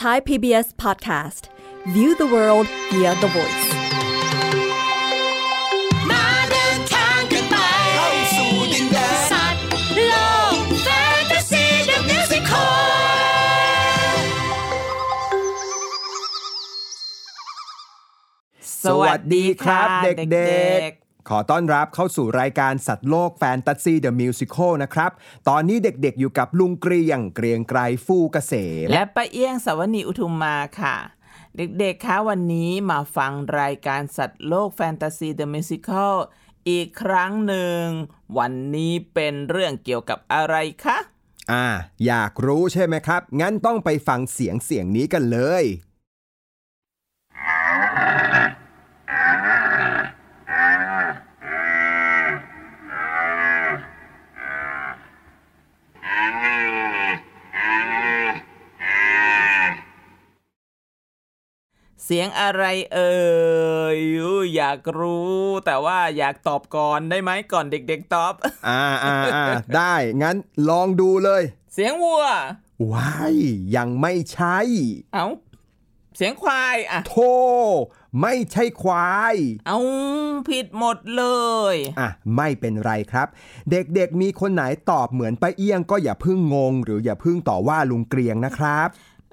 Thai PBS Podcast View the world via the voice มาเดินทางกันไปเข้าสู่ดินแดนสัตว์โลกแฟนตาซีเดอะมิวสิคลสวัสดีครับสวัสดีค่ะเด็เด็กกๆ ขอต้อนรับเข้าสู่รายการสัตว์โลกแฟนตาซีเดอะมิวสิคลนะครับ ตอนนี้เด็กๆอยู่กับลุงเกรียงเกรียงไกรฟู่เกษมและป้าเอี้ยงสวนีอุทุมมาค่ะ เด็กๆคะวันนี้มาฟังรายการสัตว์โลกแฟนตาซีเดอะมิวสิคลอีกครั้งหนึ่ง วันนี้เป็นเรื่องเกี่ยวกับอะไรคะอ่า อยากรู้ใช่ไหมครับ งั้นต้องไปฟังเสียงเสียงนี้กันเลย เสียงอะไรเอ่ยอู้อยากรู้ แต่ว่าอยากตอบก่อนได้ไหมก่อนเด็กๆตอบ อ่าอ่าอ่าได้งั้นลองดูเลย เสียงวัวว้ายยังไม่ใช่ เอาเสียงควายอะโธ่ไม่ใช่ควาย เอาผิดหมดเลย อะ ไม่เป็นไรครับ เด็กๆมีคนไหนตอบเหมือนป้าเอี้ยงก็อย่าเพึ่งงง หรืออย่าเพึ่งต่อว่าลุงเกรียงนะครับ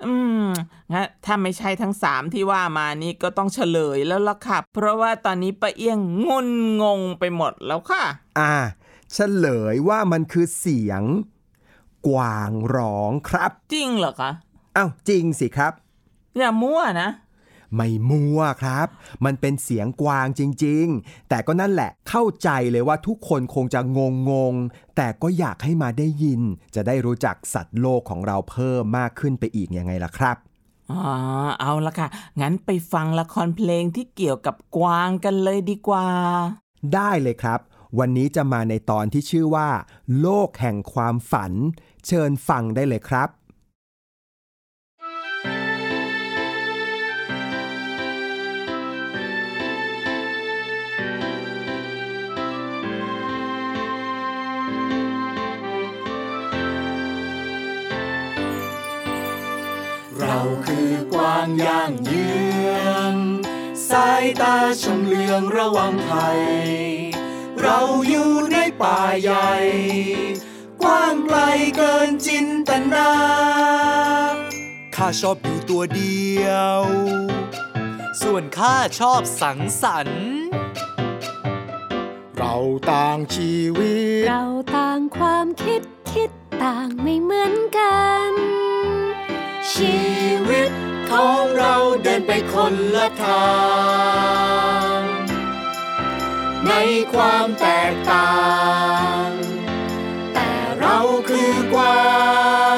อืมงั้นถ้าไม่ใช่ทั้งสามที่ว่ามานี่ก็ต้องเฉลยแล้วล่ะค่ะ เพราะว่าตอนนี้ป้าเอี้ยงงุนงงไปหมดแล้วค่ะ อ่า เฉลยว่ามันคือเสียง กวางร้องครับ จริงเหรอคะ อ้าวจริงสิครับ อย่ามั่วนะ ไม่มั่วครับ มันเป็นเสียงกวางจริงๆ แต่ก็นั่นแหละเข้าใจเลยว่าทุกคนคงจะงงงๆแต่ก็อยากให้มาได้ยิน จะได้รู้จักสัตว์โลกของเราเพิ่มมากขึ้นไปอีกยังไงล่ะครับอ๋อเอาละค่ะ งั้นไปฟังละครเพลงที่เกี่ยวกับกวางกันเลยดีกว่า ได้เลยครับ วันนี้จะมาในตอนที่ชื่อว่า โลกแห่งความฝัน เชิญฟังได้เลยครับ คือกวางย่างเยืองสายตาชำเลืองระวังภัย เราอยู่ในป่าใหญ่ กว้างไกลเกินจินตนาข้าชอบอยู่ตัวเดียว ส่วนข้าชอบสังสรรค์ เราต่างชีวิต เราต่างความคิดคิดต่างไม่เหมือนกัน ชีวิตของเราเดินไปคนละทาง ในความแตกต่าง แต่เราคือกวาง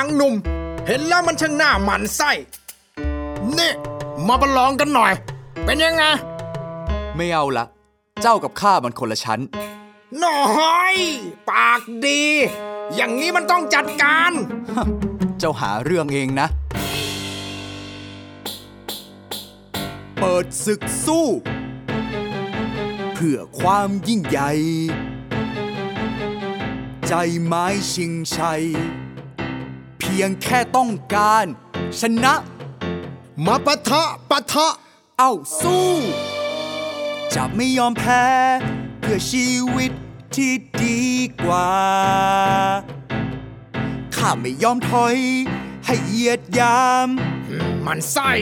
ากวางหนุ่ม เห็นแล้วมันช่างหน้าหมันไส้ นี่มาประลองกันหน่อย เป็นยังไง ไม่เอาละ เจ้ากับข้ามันคนละชั้นหน่อย ปากดี อย่างนี้มันต้องจัดการ เจ้าหาเรื่องเองนะ เปิดศึกสู้ เพื่อความยิ่งใหญ่ ใจไม้ชิงชัยเพี ยงแค่ต้องการ ชนะ มาปะทะปะทะ เอ้าสู้ จะไม่ยอมแพ้ เพื่อชีวิตที่ดีกว่า ข้าไม่ยอมถอย ให้เหยียดยาม มันไส้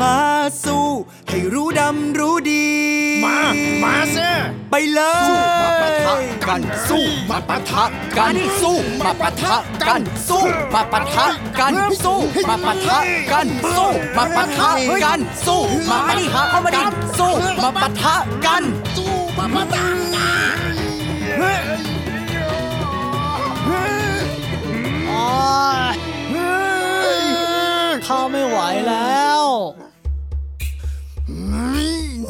มาสู้ ให้รู้ดำรู้ดี มา มาเซไปเลยสู้มาปะทะกันสู้มาปะทะกันสู้มาปะทะกันสู้มาปะทะกันสู้มาปะทะกันสู้มาปะทะกันสู้มาปะทะกันสู้มาปะทะกันสู้มาปะทะกันข้าไม่ไหวแล้ว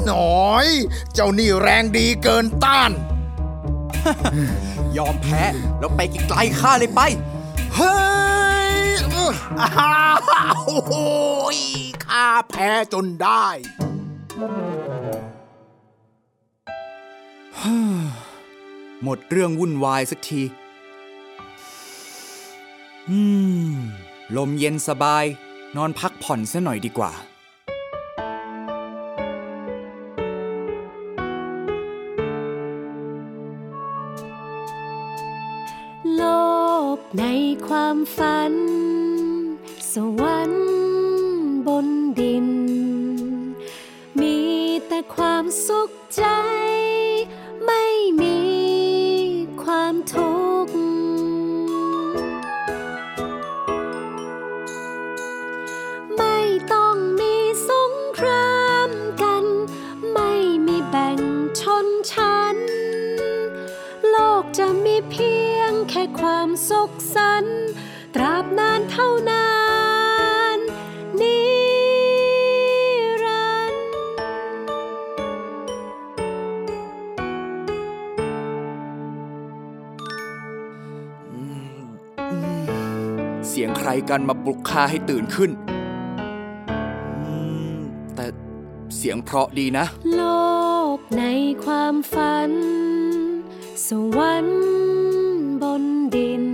หน่อย เจ้านี่แรงดีเกินต้าน ยอมแพ้แล้วไปไกลๆข้าเลยไป เฮ้ยอ้าวโอ้ยข้าแพ้จนได้ หมดเรื่องวุ่นวายสักที อืม ลมเย็นสบาย นอนพักผ่อนซะหน่อยดีกว่า ในความฝัน สวรรค์บนดิน มีแต่ความสุขใจ กันมาปลุกข้าให้ตื่นขึ้น แต่เสียงเพราะดีนะ โลกในความฝัน สวรรค์บนดิน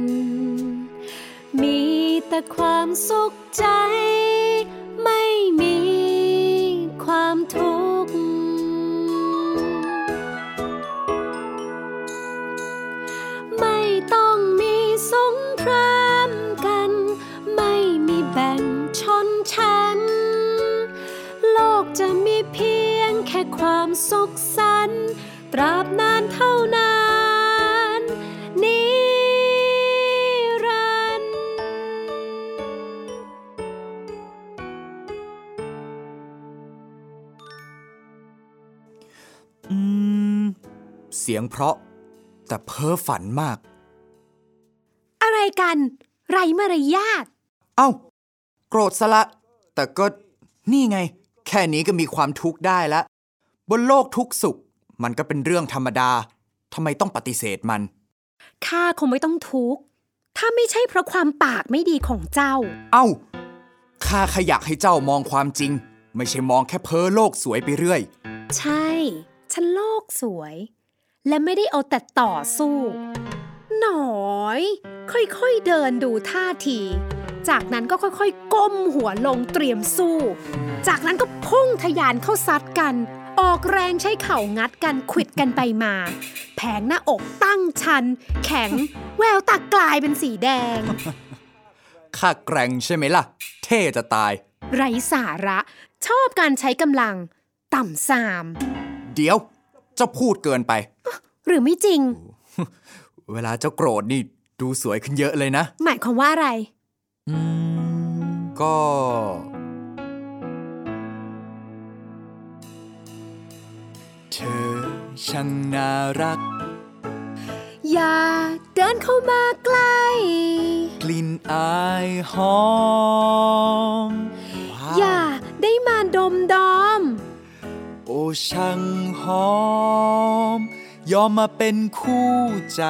มีแต่ความสุขใจ ต์ตราบนานเท่านานนิรันดร์อืม เสียงเพราะ แต่เพ้อฝันมาก อะไรกัน ไรมารยาทเอ้า โกรธซะละ แต่ก็นี่ไง แค่นี้ก็มีความทุกข์ได้แล้วบนโลกทุกสุข มันก็เป็นเรื่องธรรมดาทำไมต้องปฏิเสธมัน ข้าคงไม่ต้องทุกข์ ถ้าไม่ใช่เพราะความปากไม่ดีของเจ้า เอ้า ข้าขอยากให้เจ้ามองความจริง ไม่ใช่มองแค่เพ้อโลกสวยไปเรื่อย ใช่ ฉันโลกสวย และไม่ได้เอาแต่ต่อสู้ หน่อย ค่อยๆเดินดูท่าที จากนั้นก็ค่อยๆ ก้มหัวลงเตรียมสู้ จากนั้นก็พุ่งทะยานเข้าซัดกัน ออกแรงใช้เข่างัดกันขวิดกันไปมา แผงหน้าอกตั้งชัน แข็ง แววตากลายเป็นสีแดง ข้าแกร่งใช่ไหมล่ะ เท่จะตาย ไร้สาระ ชอบการใช้กำลัง ต่ำซาม เดี๋ยว เจ้าพูดเกินไป หรือไม่จริง เวลาเจ้าโกรธนี่ดูสวยขึ้นเยอะเลยนะ หมายความว่าอะไร อืม ก็ เธอช่างน่ารัก อย่าเดินเข้ามาใกล้ กลิ่นอายหอมว้าวอย่าได้มาดมดอม โอ้ช่างหอม ยอมมาเป็นคู่ใจ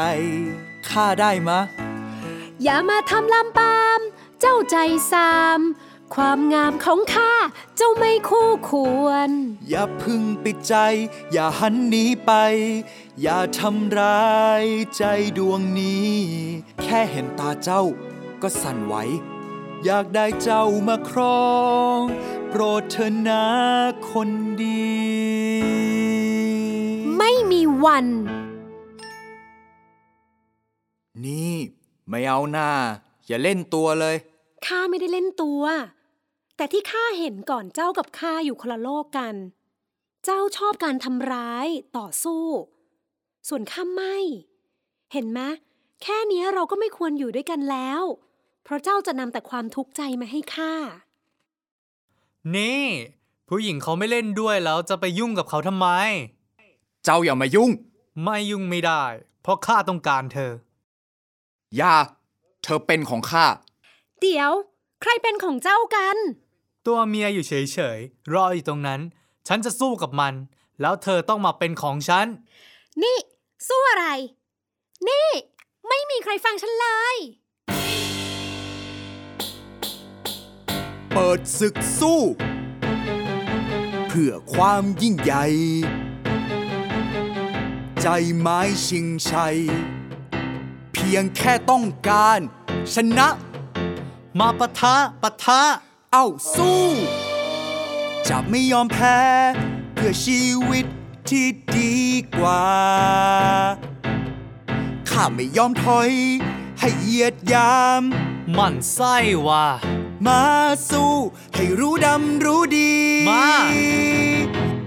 ข้าได้มะ อย่ามาทำลำปาม เจ้าใจสาม ความงามของข้าเจ้าไม่คู่ควร อย่าพึ่งปิดใจ อย่าหันหนีไป อย่าทำร้ายใจดวงนี้ แค่เห็นตาเจ้าก็สั่นไหว อยากได้เจ้ามาครอง โปรดเถอะนะคนดี ไม่มีวัน นี่ ไม่เอาหน้า อย่าเล่นตัวเลย ข้าไม่ได้เล่นตัว แต่ที่ข้าเห็นก่อนเจ้ากับข้าอยู่คนละโลกกัน เจ้าชอบการทำร้ายต่อสู้ ส่วนข้าไม่ เห็นไหมแค่เนี้ยเราก็ไม่ควรอยู่ด้วยกันแล้ว เพราะเจ้าจะนำแต่ความทุกข์ใจมาให้ข้า นี่ ผู้หญิงเขาไม่เล่นด้วยแล้วจะไปยุ่งกับเขาทำไม เจ้าอย่ามายุ่ง ไม่ยุ่งไม่ได้ เพราะข้าต้องการเธอ อย่า เธอเป็นของข้า เดี๋ยว ใครเป็นของเจ้ากัน ตัวเมียอยู่เฉยๆ รออยู่ตรงนั้น ฉันจะสู้กับมัน แล้วเธอต้องมาเป็นของฉัน นี่ สู้อะไร นี่ ไม่มีใครฟังฉันเลย เปิดศึกสู้ เพื่อความยิ่งใหญ่ ใจไม้ชิงชัย เพียงแค่ต้องการ ชนะ มาปะทะปะทะ เอ้าสู้ จะไม่ยอมแพ้ เพื่อชีวิตที่ดีกว่า ข้าไม่ยอมถอย ให้เหยียดยาม มันไส้ว่ะมาสู้ ให้รู้ดำรู้ดี มา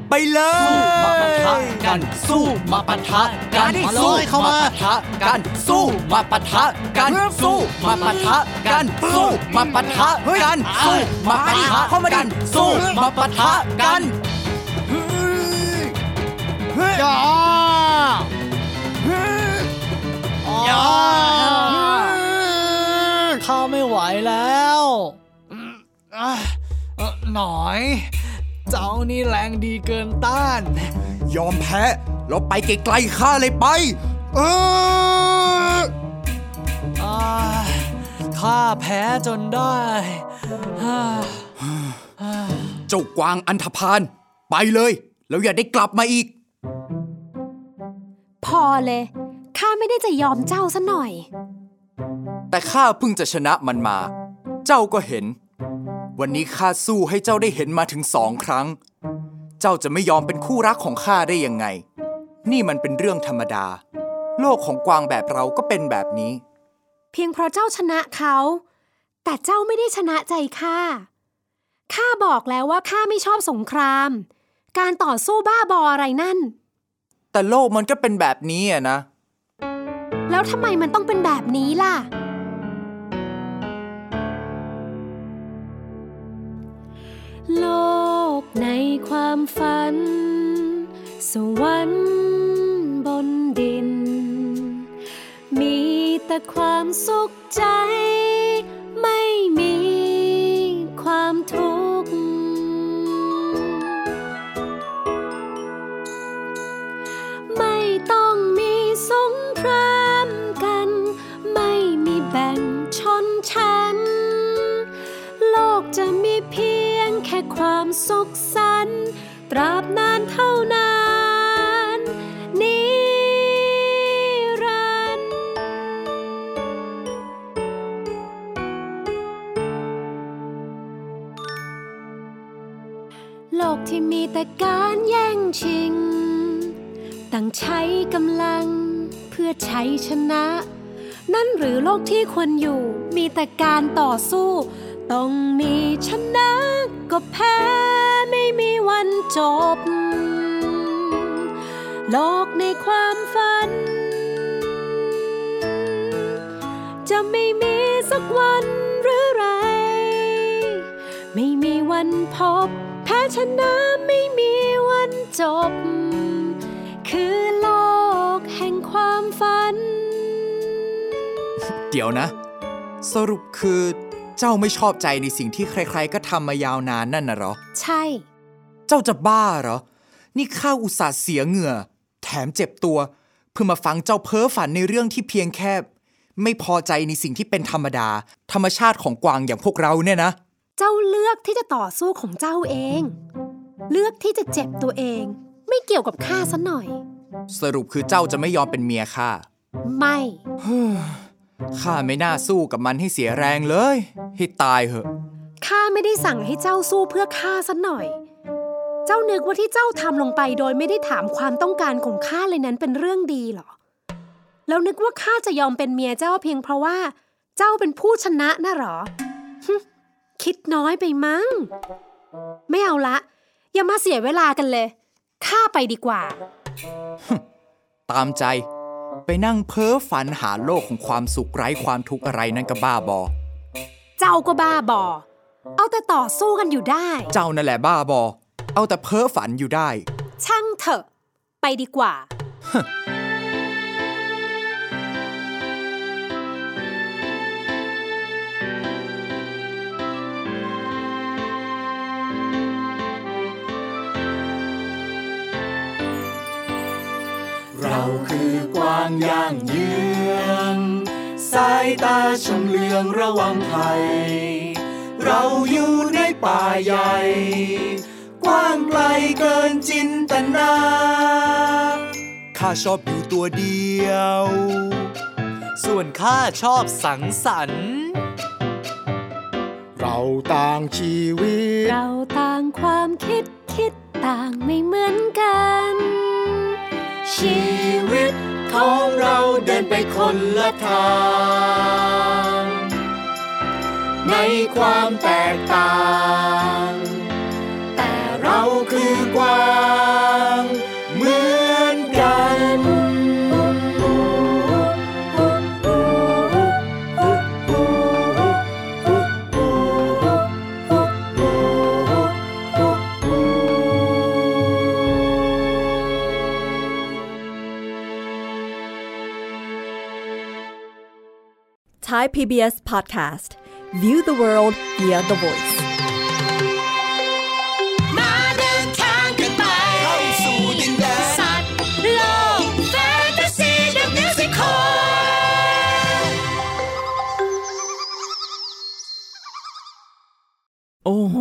ไปเลยมาปะทะกันสู้มาปะทะกันมาเลยเข้ามาปะทะกันสู้มาปะทะกันสู้มาปะทะกันสู้มาปะทะกันสู้มาปะทะเข้ามาดิ กันสู้มาปะทะกันอย่าอย่าข้าไม่ไหวแล้วอืมอะเอ่อหน่อย เจ้านี่แรงดีเกินต้าน ยอมแพ้เราไปไกลๆข้าเลยไป เอออ่าข้าแพ้จนได้ฮ่าเจ้ากวางอันธพาลไปเลย แล้วอย่าได้กลับมาอีก พอเลย ข้าไม่ได้จะยอมเจ้าซะหน่อย แต่ข้าเพิ่งจะชนะมันมา เจ้าก็เห็น วันนี้ข้าสู้ให้เจ้าได้เห็นมาถึงสองครั้ง เจ้าจะไม่ยอมเป็นคู่รักของข้าได้ยังไง นี่มันเป็นเรื่องธรรมดา โลกของกวางแบบเราก็เป็นแบบนี้ เพียงเพราะเจ้าชนะเขา แต่เจ้าไม่ได้ชนะใจข้า ข้าบอกแล้วว่าข้าไม่ชอบสงคราม การต่อสู้บ้าบออะไรนั่น แต่โลกมันก็เป็นแบบนี้อะนะ แล้วทำไมมันต้องเป็นแบบนี้ล่ะ โลกในความฝัน สวรรค์บนดิน มีแต่ความสุขใจ ใช้ชนะ นั่นหรือโลกที่ควรอยู่ มีแต่การต่อสู้ ต้องมีชนะก็แพ้ไม่มีวันจบ โลกในความฝัน จะไม่มีสักวันหรือไร ไม่มีวันพบ แพ้ชนะไม่มีวันจบ คือ ดี๋ยวนะ สรุปคือเจ้าไม่ชอบใจในสิ่งที่ใคร ๆ ก็ทำมายาวนานนั่นน่ะเหรอ ใช่ เจ้าจะบ้าเหรอ นี่ข้าอุตส่าห์เสียเหงื่อ แถมเจ็บตัว เพื่อมาฟังเจ้าเพ้อฝันในเรื่องที่เพียงแค่ ไม่พอใจในสิ่งที่เป็นธรรมดา ธรรมชาติของกวางอย่างพวกเราเนี่ยนะ เจ้าเลือกที่จะต่อสู้ของเจ้าเอง เลือกที่จะเจ็บตัวเอง ไม่เกี่ยวกับข้าซะหน่อย สรุปคือเจ้าจะไม่ยอมเป็นเมียข้าไม่ ข้าไม่น่าสู้กับมันให้เสียแรงเลยให้ตายเหอะ ข้าไม่ได้สั่งให้เจ้าสู้เพื่อข้าซะหน่อย เจ้านึกว่าที่เจ้าทำลงไปโดยไม่ได้ถามความต้องการของข้าเลยนั้นเป็นเรื่องดีเหรอ แล้วนึกว่าข้าจะยอมเป็นเมียเจ้าเพียงเพราะว่า เจ้าเป็นผู้ชนะน่ะเหรอฮึคิดน้อยไปมั้ง ไม่เอาละ อย่ามาเสียเวลากันเลย ข้าไปดีกว่า ตามใจ ไปนั่งเพ้อฝันหาโลกของความสุขไร้ความทุกข์อะไรนั่นก็บ้าบอ เจ้าก็บ้าบอ เอาแต่ต่อสู้กันอยู่ได้ เจ้านั่นแหละบ้าบอ เอาแต่เพ้อฝันอยู่ได้ ช่างเถอะ ไปดีกว่า คือกวางย่างเยืองสายตาชำเลืองระวังภัย เราอยู่ในป่าใหญ่ กว้างไกลเกินจินตนาข้าชอบอยู่ตัวเดียว ส่วนข้าชอบสังสรรค์ เราต่างชีวิต เราต่างความคิดคิดต่างไม่เหมือนกัน ชีวิตของเราเดินไปคนละทาง ในความแตกต่าง PBS Podcast View the world via the voice มาเดินทางกันไปเข้าสู่ดินแดนสัตว์โลกแฟนตาซีเดอะมิวสิคลโอ้โห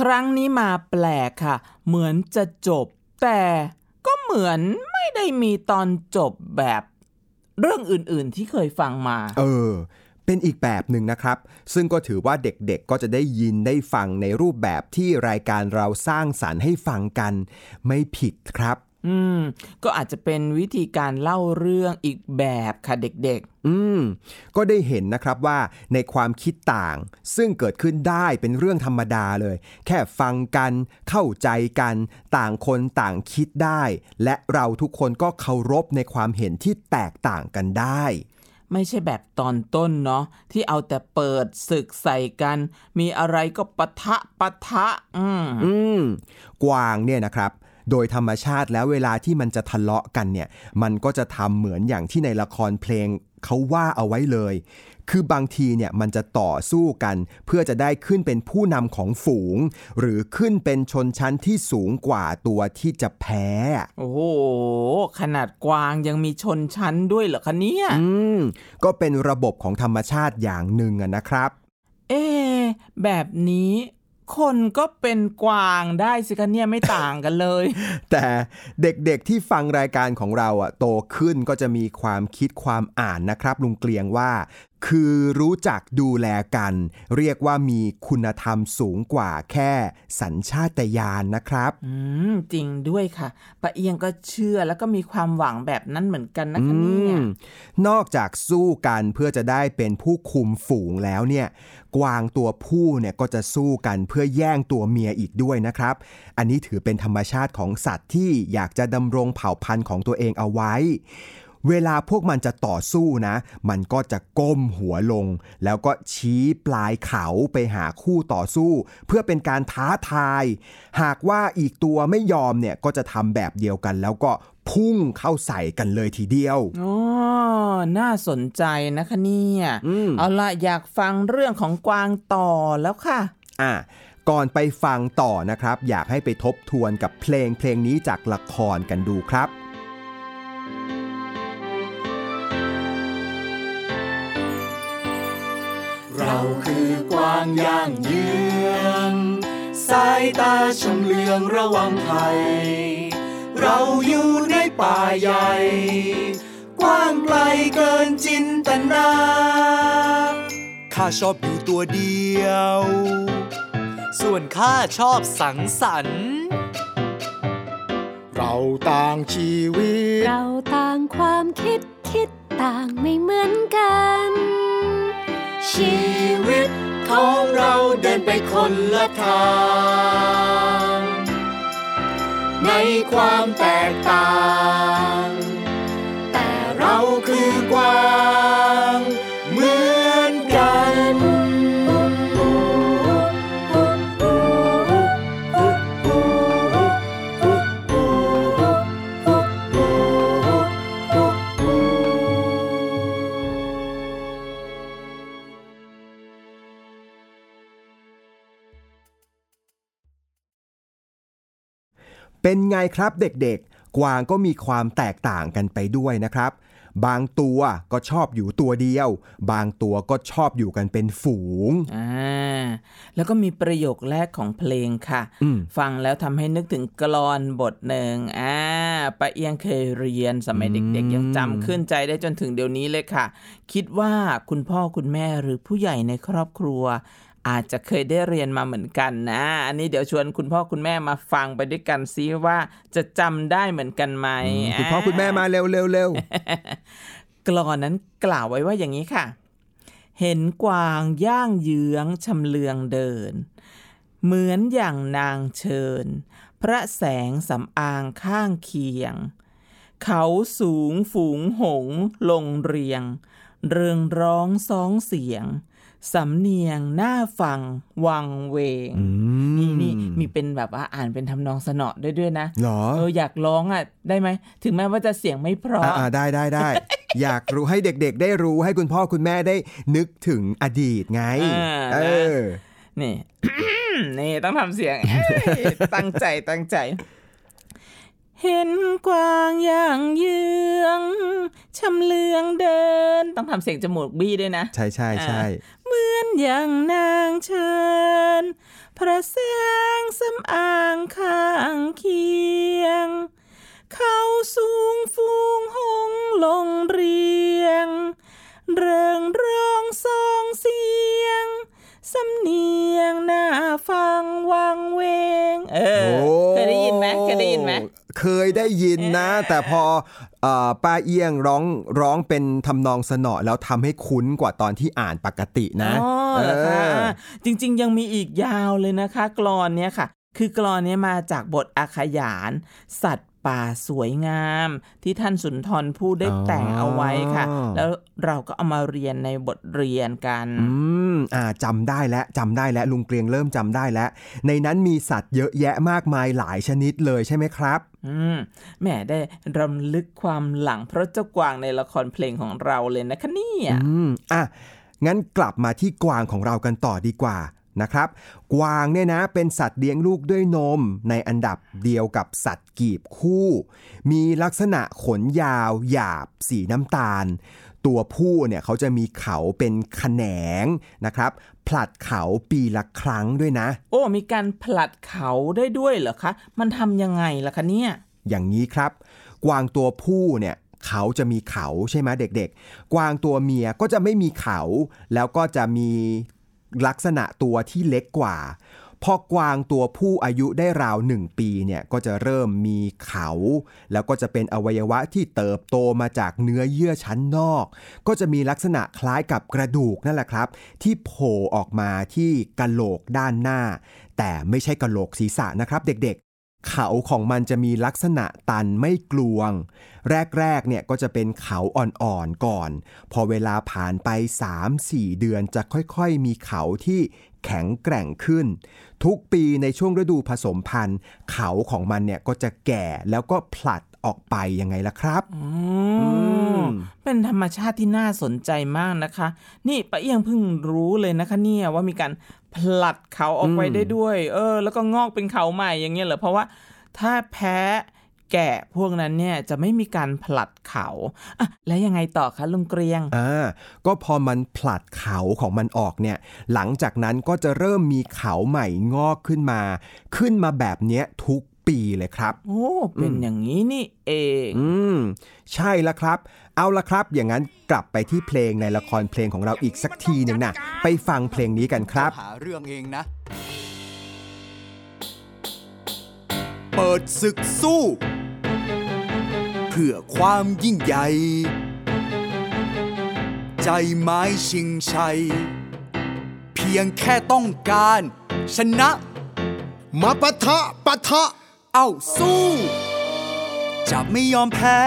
ครั้งนี้มาแปลกค่ะ เหมือนจะจบแต่ก็เหมือนไม่ได้มีตอนจบแบบ เรื่องอื่น ๆ ที่เคยฟังมา เออ เป็นอีกแบบหนึ่งนะครับ ซึ่งก็ถือว่าเด็กๆก็จะได้ยินได้ฟังในรูปแบบที่รายการเราสร้างสารรค์ให้ฟังกัน ไม่ผิดครับ อืม ก็อาจจะเป็นวิธีการเล่าเรื่องอีกแบบค่ะเด็กอืม ก็ได้เห็นนะครับว่าในความคิดต่าง ซึ่งเกิดขึ้นได้เป็นเรื่องธรรมดาเลย แค่ฟังกันเข้าใจกัน ต่างคนต่างคิดได้ และเราทุกคนก็เคารพในความเห็นที่แตกต่างกันได้ๆไม่ใช่แบบตอนต้นเนาะที่เอาแต่เปิดศึกใส่กัน มีอะไรก็ปะทะปะทะ อืมอืม กวางเนี่ยนะครับ โดยธรรมชาติแล้วเวลาที่มันจะทะเลาะกันเนี่ยมันก็จะทำเหมือนอย่างที่ในละครเพลงเขาว่าเอาไว้เลย คือบางทีเนี่ยมันจะต่อสู้กัน เพื่อจะได้ขึ้นเป็นผู้นำของฝูง หรือขึ้นเป็นชนชั้นที่สูงกว่าตัวที่จะแพ้ โอ้โห ขนาดกวางยังมีชนชั้นด้วยเหรอคะเนี่ย อืม ก็เป็นระบบของธรรมชาติอย่างหนึ่งอะนะครับ เอ๊ะแบบนี้ คนก็เป็นกวางได้สิคะเนี่ยไม่ต่างกันเลย แต่เด็กๆที่ฟังรายการของเราอะโตขึ้นก็จะมีความคิดความอ่านนะครับ ลุงเกลียงว่า คือรู้จักดูแลกัน เรียกว่ามีคุณธรรมสูงกว่าแค่สัญชาตญาณนะครับ อืม จริงด้วยค่ะปะเอียงก็เชื่อแล้วก็มีความหวังแบบนั้นเหมือนกันนะคะเนี่ยอืมนอกจากสู้กันเพื่อจะได้เป็นผู้คุมฝูงแล้วเนี่ย กวางตัวผู้เนี่ยก็จะสู้กันเพื่อแย่งตัวเมียอีกด้วยนะครับ อันนี้ถือเป็นธรรมชาติของสัตว์ที่อยากจะดำรงเผ่าพันธุ์ของตัวเองเอาไว้ เวลาพวกมันจะต่อสู้นะ มันก็จะก้มหัวลง แล้วก็ชี้ปลายเขาไปหาคู่ต่อสู้ เพื่อเป็นการท้าทาย หากว่าอีกตัวไม่ยอมเนี่ยก็จะทำแบบเดียวกัน แล้วก็พุ่งเข้าใส่กันเลยทีเดียว อ๋อ น่าสนใจนะคะเนี่ยอืมเอาละอยากฟังเรื่องของกวางต่อแล้วค่ะ อะก่อนไปฟังต่อนะครับ อยากให้ไปทบทวนกับเพลงเพลงนี้จากละครกันดูครับ เราคือกวางย่างเยืองสายตาชำเลืองระวังภัย เราอยู่ในป่าใหญ่ กว้างไกลเกินจินตนาข้าชอบอยู่ตัวเดียว ส่วนข้าชอบสังสรรค์ เราต่างชีวิต เราต่างความคิดคิดต่างไม่เหมือนกัน ชีวิตของเราเดินไปคนละทาง ในความแตกต่าง แต่เราคือกวาง เป็นไงครับเด็กกวางก็มีความแตกต่างกันไปด้วยนะครับ บางตัวก็ชอบอยู่ตัวเดียว บางตัวก็ชอบอยู่กันเป็นฝูงอ่าแล้วก็มีประโยคแรกของเพลงค่ะอืมฟังแล้วทำให้นึกถึงกลอนบทหนึ่งอ่าป้าเอียงเคยเรียนสมัยเด็กๆ ยังจำขึ้นใจได้จนถึงเดี๋ยวนี้เลยค่ะ คิดว่าคุณพ่อคุณแม่หรือผู้ใหญ่ในครอบครัว อาจจะเคยได้เรียนมาเหมือนกันนะ อันนี้เดี๋ยวชวนคุณพ่อคุณแม่มาฟังไปด้วยกันซิว่าจะจำได้เหมือนกันไหมคุณพ่อคุณแม่มาเร็วเร็วเร็วกลอนนั้นกล่าวไว้ว่าอย่างนี้ค่ะ เห็นกวางย่างเยื้องชำเลืองเดิน เหมือนอย่างนางเชิญ พระแสงสำอางข้างเคียง เขาสูงฝูงหงส์ลงเรียง เรืองร้องสองเสียง สำเนียงหน้าฟัง วังเวงนี่นี่มีเป็นแบบว่าอ่านเป็นทำนองสนอได้ด้วยนะหรอเอออยากร้องอะได้ไหม ถึงแม้ว่าจะเสียงไม่เพราะอ่าได้ได้ได้ อยากรู้ให้เด็กๆ ได้รู้ให้คุณพ่อคุณแม่ได้นึกถึงอดีตไงอ่าเออ นี่ นี่ต้องทำเสียงเอ้ยตั้งใจตั้งใจ เห็นกวางอย่างเยื้องชำเลืองเดิน ต้องทำเสียงจมูกบี้ด้วยนะ ใช่ใช่ใช่เหมือนอย่างนางเชิญ พระแสงสำอางข้างเคียง เขาสูงฟูงหงส์ลงเรียง เริงร้องสองเสียงสำเนียงหน้าฟังวังเวง เออโอ้เคยได้ยินไหมเคยได้ยินไหม เคยได้ยินนะ แต่พอเอ่อป้าเอี้ยงร้องร้องเป็นทำนองสนอแล้วทำให้คุ้นกว่าตอนที่อ่านปกตินะอ๋อเหรอคะเออจริง ๆ ยังมีอีกยาวเลยนะคะกลอนเนี้ยค่ะ คือกลอนเนี้ยมาจากบทอาขยาน สัตว์ ป่าสวยงาม ที่ท่านสุนทรผู้ได้แต่งเอาไว้ค่ะ แล้วเราก็เอามาเรียนในบทเรียนกัน อืมอ่าจำได้แล้วจำได้แล้วลุงเกรียงเริ่มจำได้แล้ว ในนั้นมีสัตว์เยอะแยะมากมายหลายชนิดเลยใช่ไหมครับอืมแหม่ได้รำลึกความหลังเพราะเจ้ากวางในละครเพลงของเราเลยนะคะเนี่ยอืมอะงั้นกลับมาที่กวางของเรากันต่อดีกว่า นะครับ กวางเนี่ยนะเป็นสัตว์เลี้ยงลูกด้วยนมในอันดับเดียวกับสัตว์กีบคู่ มีลักษณะขนยาวหยาบสีน้ำตาล ตัวผู้เนี่ยเขาจะมีเขาเป็นแขนงนะครับผลัดเขาปีละครั้งด้วยนะ โอ้ มีการผลัดเขาได้ด้วยเหรอคะ มันทำยังไงล่ะคะเนี่ย อย่างนี้ครับ กวางตัวผู้เนี่ยเขาจะมีเขาใช่ไหมเด็กๆ กวางตัวเมียก็จะไม่มีเขา แล้วก็จะมี ลักษณะตัวที่เล็กกว่า พอกวางตัวผู้อายุได้ราวหนึ่งปีเนี่ยก็จะเริ่มมีเขา แล้วก็จะเป็นอวัยวะที่เติบโตมาจากเนื้อเยื่อชั้นนอก ก็จะมีลักษณะคล้ายกับกระดูกนั่นแหละครับ ที่โผล่ออกมาที่กะโหลกด้านหน้า แต่ไม่ใช่กะโหลกศีรษะนะครับเด็ก เขาของมันจะมีลักษณะตันไม่กลวง แรกๆเนี่ยก็จะเป็นเขาอ่อนๆก่อน พอเวลาผ่านไป 3-4 เดือนจะค่อยๆ มีเขาที่แข็งแกร่งขึ้น ทุกปีในช่วงฤดูผสมพันธุ์ เขาของมันเนี่ยก็จะแก่แล้วก็ผลัด ออกไปยังไงล่ะครับอืมเป็นธรรมชาติที่น่าสนใจมากนะคะ นี่ป้าเอียงเพิ่งรู้เลยนะคะ เนี่ยว่ามีการผลัดเขาออกไปได้ด้วย เออ แล้วก็งอกเป็นเขาใหม่อย่างเงี้ยเหรอเพราะว่าถ้าแพ้แกะพวกนั้นเนี่ยจะไม่มีการผลัดเขาอะแล้วยังไงต่อคะลุงเกรียง อ่า ก็พอมันผลัดเขาของมันออกเนี่ย หลังจากนั้นก็จะเริ่มมีเขาใหม่งอกขึ้นมา ขึ้นมาแบบเนี้ยทุก ปีเลยครับ โอ้ เป็นอย่างนี้นี่เอง อืม ใช่แล้วครับ เอาละครับ อย่างนั้นกลับไปที่เพลงในละครเพลงของเราอีกสักทีหนึ่งนะไปฟังเพลงนี้กันครับ หาเรื่องเองนะ เปิดศึกสู้ เพื่อความยิ่งใหญ่ ใจไม้ชิงชัย เพียงแค่ต้องการ ชนะ มาปะทะปะทะ เอ้าสู้ จะไม่ยอมแพ้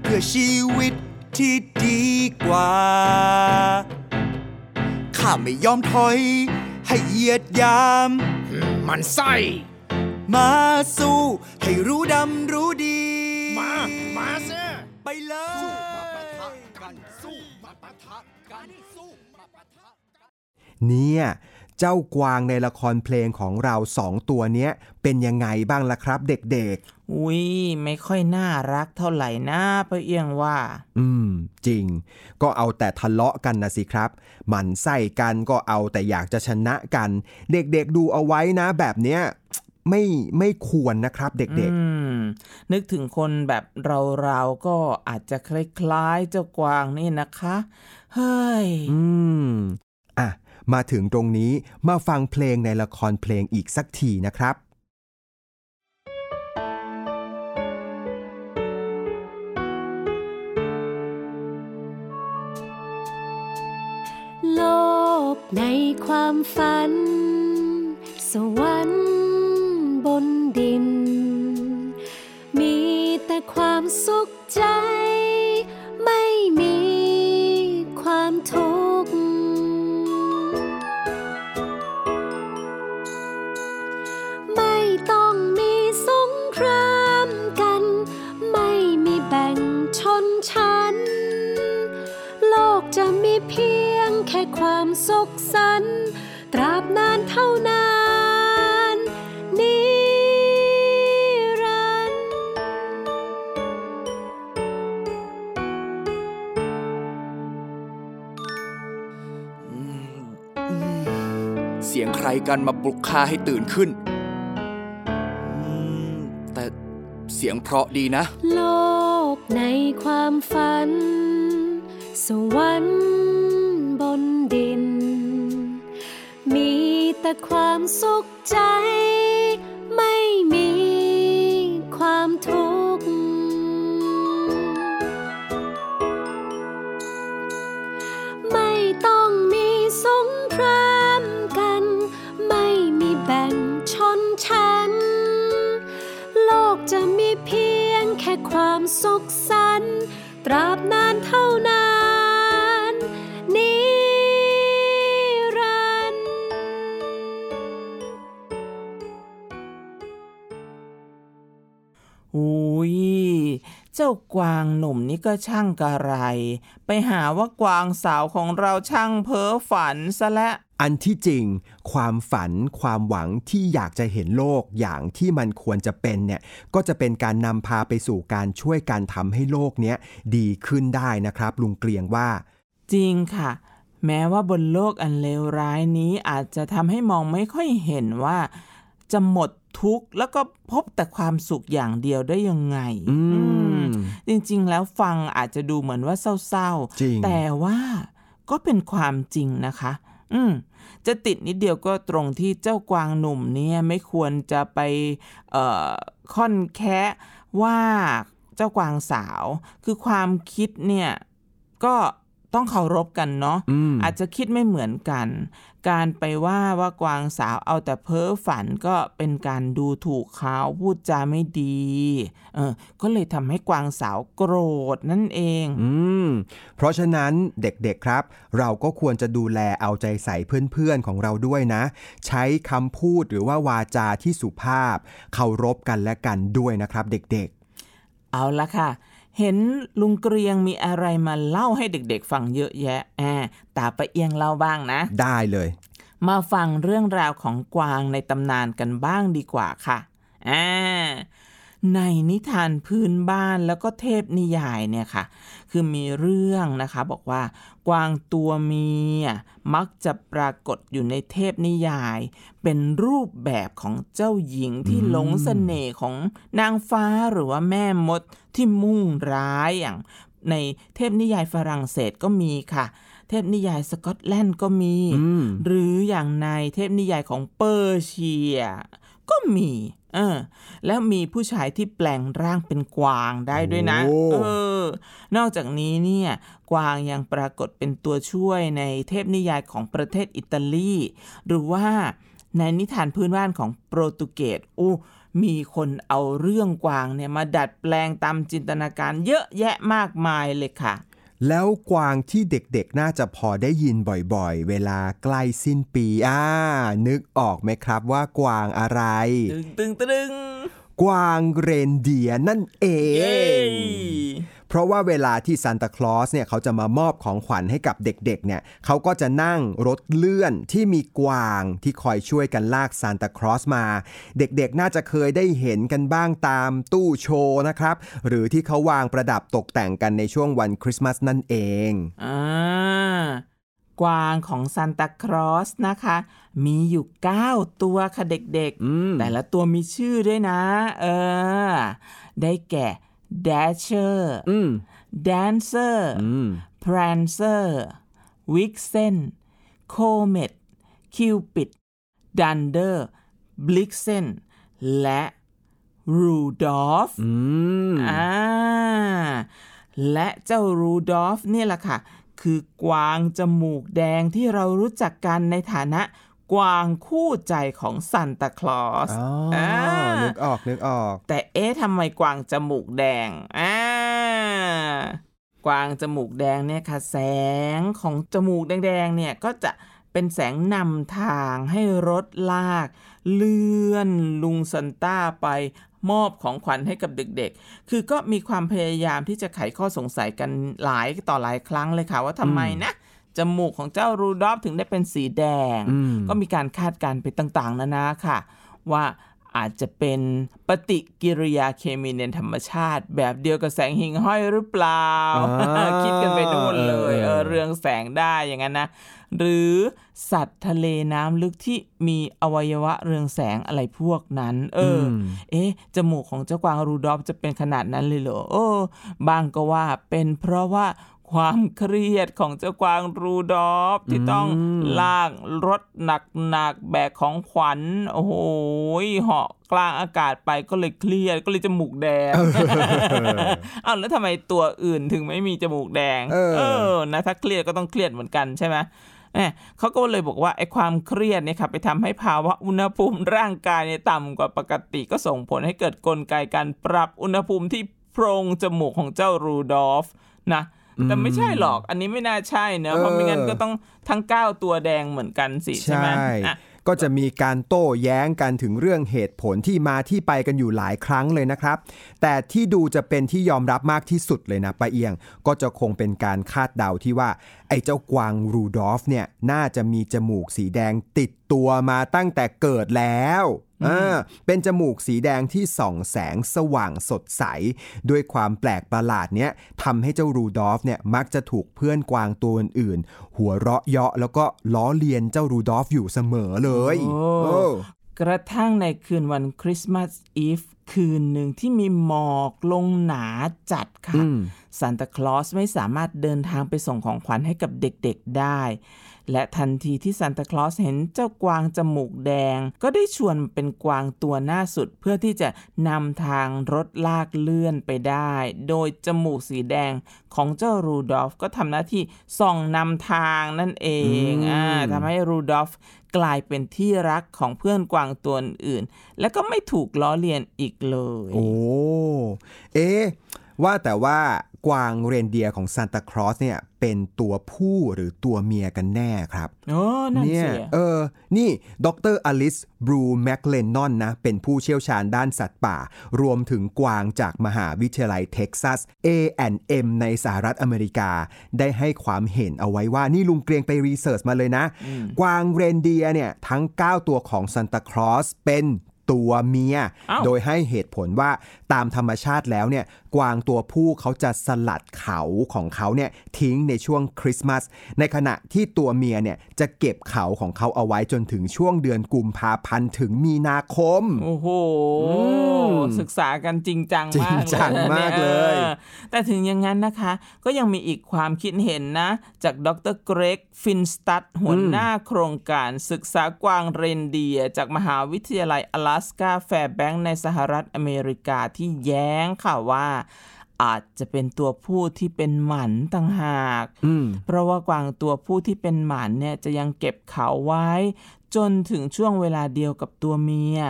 เพื่อชีวิตที่ดีกว่า ข้าไม่ยอมถอย ให้เหยียดยาม มันไส้มาสู้ ให้รู้ดำรู้ดี มา มาเซไปเลยมาปะทะกัน สู้มาปะทะกัน สู้มาปะทะเนี่ย เจ้ากวางในละครเพลงของเราสองตัวเนี้ยเป็นยังไงบ้างล่ะครับ เด็กอุ้ยไม่ค่อยน่ารักเท่าไหร่นะป้าเอียงว่าๆอืม จริง ก็เอาแต่ทะเลาะกันนะสิครับหมันไส้กันก็เอาแต่อยากจะชนะกัน เด็กๆดูเอาไว้นะแบบเนี้ยไม่ไม่ควรนะครับเด็กอืมนึกถึงคนแบบเราๆก็อาจจะคล้ายๆเจ้ากวางนี่นะคะ เฮ้ยๆอืมอะ มาถึงตรงนี้มาฟังเพลงในละครเพลงอีกสักทีนะครับโลกในความฝัน สวรรค์บนดิน มีแต่ความสุขใจ กันมาปลุกข้าให้ตื่นขึ้น แต่เสียงเพราะดีนะ โลกในความฝัน สวรรค์บนดิน มีแต่ความสุขใจไม่มี สุขสันต์ตราบนานเท่านาน จ้ากวางหนุ่มนี่ก็ช่างกระไร ไปหาว่ากวางสาวของเราช่างเพ้อฝันซะและ้วอันที่จริง ความฝันความหวังที่อยากจะเห็นโลกอย่างที่มันควรจะเป็นเนี่ยก็จะเป็นการนำพาไปสู่การช่วยการทำให้โลกเนี้ยดีขึ้นได้นะครับ ลุงเกลียงว่า จริงค่ะ แม้ว่าบนโลกอันเลวร้ายนี้อาจจะทำให้มองไม่ค่อยเห็นว่าจะหมดทุกข์แล้วก็พบแต่ความสุขอย่างเดียวได้ยังไง อืมอืม จริง ๆ แล้วฟังอาจจะดูเหมือนว่าเศร้าจริงๆแต่ว่าก็เป็นความจริงนะคะ อืมจะติดนิดเดียวก็ตรงที่เจ้ากวางหนุ่มเนี่ยไม่ควรจะไปเอ่อค่อนแคะว่าเจ้ากวางสาว คือความคิดเนี่ยก็ ต้องเคารพกันเนาะอืมอาจจะคิดไม่เหมือนกัน การไปว่าว่ากวางสาวเอาแต่เพ้อฝันก็เป็นการดูถูกเขาพูดจาไม่ดีเออก็เลยทำให้กวางสาวโกรธนั่นเองอืมเพราะฉะนั้นเด็กๆครับ เราก็ควรจะดูแลเอาใจใส่เพื่อนๆของเราด้วยนะ ใช้คำพูดหรือว่าวาจาที่สุภาพเคารพกันและกันด้วยนะครับ เด็กเอาละค่ะ เห็นลุงเกรียงมีอะไรมาเล่าให้เด็กๆ ฟังเยอะแยะแอบตาปะเอียงเล่าบ้างนะๆได้เลย มาฟังเรื่องราวของกวางในตำนานกันบ้างดีกว่าค่ะอ่า ในนิทานพื้นบ้านแล้วก็เทพนิยายเนี่ยค่ะ คือมีเรื่องนะคะบอกว่ากวางตัวเมียมักจะปรากฏอยู่ในเทพนิยาย เป็นรูปแบบของเจ้าหญิงที่หลงเสน่ห์ของนางฟ้าหรือว่าแม่มดที่มุ่งร้ายอย่างในเทพนิยายฝรั่งเศสก็มีค่ะ เทพนิยายสกอตแลนด์ก็มีอืมหรืออย่างในเทพนิยายของเปอร์เซีย ก็มีเออแล้วมีผู้ชายที่แปลงร่างเป็นกวางได้ด้วยนะโอ้เออนอกจากนี้เนี่ยกวางยังปรากฏเป็นตัวช่วยในเทพนิยายของประเทศอิตาลี หรือว่าในนิทานพื้นบ้านของโปรตุเกสอู้มีคนเอาเรื่องกวางเนี่ยมาดัดแปลงตามจินตนาการเยอะแยะมากมายเลยค่ะ แล้วกวางที่เด็กๆ น่าจะพอได้ยินบ่อยๆ เวลาใกล้สิ้นปีอ่านึกออกไหมครับว่ากวางอะไร ตึงตึงตึงกวางเรนเดียร์นั่นเอเย้ง เพราะว่าเวลาที่ซานตาคลอสเนี่ยเขาจะมามอบของขวัญให้กับเด็กๆเนี่ยเขาก็จะนั่งรถเลื่อนที่มีกวางที่คอยช่วยกันลากซานตาคลอสมา เด็กๆน่าจะเคยได้เห็นกันบ้างตามตู้โชว์นะครับหรือที่เขาวางประดับตกแต่งกันในช่วงวันคริสต์มาสนั่นเองอ่ากวางของซานตาคลอสนะคะ มีอยู่ 9 ตัวค่ะเด็กอืมๆแต่ละตัวมีชื่อด้วยนะ เออ ได้แก่ Dasher อืม Dancer อืม Prancer Vixen Comet Cupid Dunder Blixen และ Rudolph อืม อ่า และเจ้ารูดอฟเนี่ยแหละค่ะ คือกวางจมูกแดงที่เรารู้จักกันในฐานะ กวางคู่ใจของซันตาคลอสอ๋ออานึกออกนึกออก แต่เอ๊ะทำไมกวางจมูกแดงอ่ากวางจมูกแดงเนี่ยค่ะ แสงของจมูกแดงๆเนี่ยก็จะเป็นแสงนำทางให้รถลาก เลื่อนลุงซันต้าไปมอบของขวัญให้กับเด็กๆ คือก็มีความพยายามที่จะไขข้อสงสัยกันหลายต่อหลายครั้งเลยค่ะ ว่าทำไมนะ จมูกของเจ้ารูดอฟถึงได้เป็นสีแดงอืมก็มีการคาดการณ์ไปต่างๆนานาค่ะ ว่าอาจจะเป็นปฏิกิริยาเคมีในธรรมชาติ แบบเดียวกับแสงหิ่งห้อยหรือเปล่าอ่าคิดกันไปนู่นเลยเออเออเรื่องแสงได้อย่างนั้นนะ หรือสัตว์ทะเลน้ำลึกที่มีอวัยวะเรืองแสงอะไรพวกนั้น เอออมเอ๊ะจมูกของเจ้ากวางรูดอฟจะเป็นขนาดนั้นเลยเหรอเออบางก็ว่าเป็นเพราะว่า ความเครียดของเจ้ากวางรูดอฟที่ต้องอืมลากรถหนักๆแบกของขวัญโอ้โหเหาะกลางอากาศไปก็เลยเครียดก็เลยจมูกแดงอ้าวแล้วทำไมตัวอื่นถึงไม่มีจมูกแดง เออนะถ้าเครียดก็ต้องเครียดเหมือนกันใช่ไหมเน่เขาก็เลยบอกว่าไอ้ความเครียดเนี่ยครับไปทำให้ภาวะอุณหภูมิร่างกายเนี่ยต่ำกว่าปกติก็ส่งผลให้เกิดกลไกการปรับอุณหภูมิที่โพรงจมูกของเจ้ารูดอฟนะ แต่ไม่ใช่หรอก อันนี้ไม่น่าใช่เนอะเพราะไม่งั้นก็ต้องทั้ง 9 ตัวแดงเหมือนกันสิใช่ไหมใช่อะก็จะมีการโต้แย้งกันถึงเรื่องเหตุผลที่มาที่ไปกันอยู่หลายครั้งเลยนะครับ แต่ที่ดูจะเป็นที่ยอมรับมากที่สุดเลยนะป้าเอียง ก็จะคงเป็นการคาดเดาที่ว่าไอ้เจ้ากวางรูดอฟเนี่ยน่าจะมีจมูกสีแดงติดตัวมาตั้งแต่เกิดแล้วอ่าเป็นจมูกสีแดงที่ส่องแสงสว่างสดใส ด้วยความแปลกประหลาดเนี้ยทำให้เจ้ารูดอฟเนี่ยมักจะถูกเพื่อนกวางตัวอื่นๆหัวเราะเยาะแล้วก็ล้อเลียนเจ้ารูดอฟอยู่เสมอเลยโอ้โอ้กระทั่งในคืนวันคริสต์มาสอีฟ คืนหนึ่งที่มีหมอกลงหนาจัดค่ะอืมซานตาคลอสไม่สามารถเดินทางไปส่งของขวัญให้กับเด็กๆได้ และทันทีที่ซานตาคลอสเห็นเจ้ากวางจมูกแดง ก็ได้ชวนเป็นกวางตัวหน้าสุด เพื่อที่จะนำทางรถลากเลื่อนไปได้ โดยจมูกสีแดงของเจ้ารูดอฟก็ทำหน้าที่ส่องนำทางนั่นเองอ่าทำให้รูดอฟกลายเป็นที่รักของเพื่อนกวางตัวอื่น และก็ไม่ถูกล้อเลียนอีกเลย โอ้ เอ๊ว่าแต่ว่า กวางเรนเดียร์ของซานตาคลอสเนี่ยเป็นตัวผู้หรือตัวเมียกันแน่ครับโอ้นั่นเนี่ยสิเออ นี่ดร.อลิซ บลูแมคเลนดอนนะ เป็นผู้เชี่ยวชาญด้านสัตว์ป่า รวมถึงกวางจากมหาวิทยาลัยเท็กซัส A&M ในสหรัฐอเมริกา ได้ให้ความเห็นเอาไว้ว่า นี่ลุงเกรียงไป research มาเลยนะ กวางเรนเดียร์เนี่ย ทั้ง 9 ตัวของซันตาคลอสเป็น ตัวเมียอ้าวโดยให้เหตุผลว่าตามธรรมชาติแล้วเนี่ยกวางตัวผู้เขาจะสลัดเขาของเขาเนี่ยทิ้งในช่วงคริสต์มาส ในขณะที่ตัวเมียเนี่ยจะเก็บเขาของเขาเอาไว้จนถึงช่วงเดือนกุมภาพันธ์ถึงมีนาคม โอ้โหมศึกษากันจริงจังจริมางกจังนี่มากเลยออแต่ถึงอย่างนั้นนะคะ ก็ยังมีอีกความคิดเห็นนะ จากดร.เกรกฟินสตัดหัวหน้าโครงการศึกษากวางเรนเดียร์จากมหาวิทยาลัยอลาสกาแฟร์แบงค์ในสหรัฐอเมริกาที่แย้งค่ะว่า อาจจะเป็นตัวผู้ที่เป็นหมันต่างหากอืมเพราะว่ากวางตัวผู้ที่เป็นหมันเนี่ยจะยังเก็บเขาไว้ จนถึงช่วงเวลาเดียวกับตัวเมีย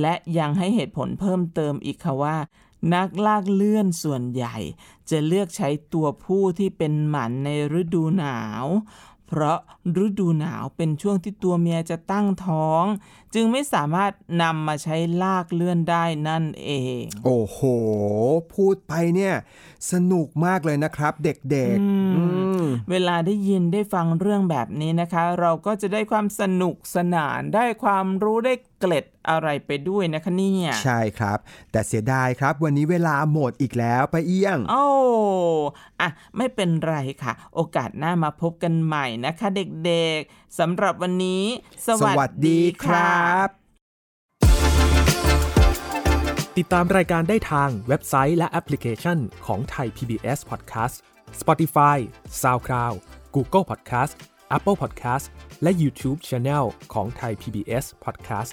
และยังให้เหตุผลเพิ่มเติมอีกค่ะว่านักลากเลื่อนส่วนใหญ่ จะเลือกใช้ตัวผู้ที่เป็นหมันในฤดูหนาว เพเพราะฤดูหนาวเป็นช่วงที่ตัวเมียจะตั้งท้อง จึงไม่สามารถนำมาใช้ลากเลื่อนได้นั่นเอง โอ้โห พูดไปเนี่ย สนุกมากเลยนะครับ เด็กๆอืมเวลาได้ยินได้ฟังเรื่องแบบนี้นะคะ เราก็จะได้ความสนุกสนานได้ความรู้ได้เกล็ดอะไรไปด้วยนะคะเนี่ยใช่ครับ แต่เสียดายครับ วันนี้เวลาหมดอีกแล้วไปาเอี้ยงโอ้อะไม่เป็นไรค่ะ โอกาสหน้ามาพบกันใหม่นะคะ เด็กๆสำหรับวันนี้สสวัสดีครับ ติดตามรายการได้ทางเว็บไซต์และแอปพลิเคชันของไทย PBS Podcast Spotify SoundCloud Google Podcast Apple Podcast และ YouTube Channel ของไทย PBS Podcast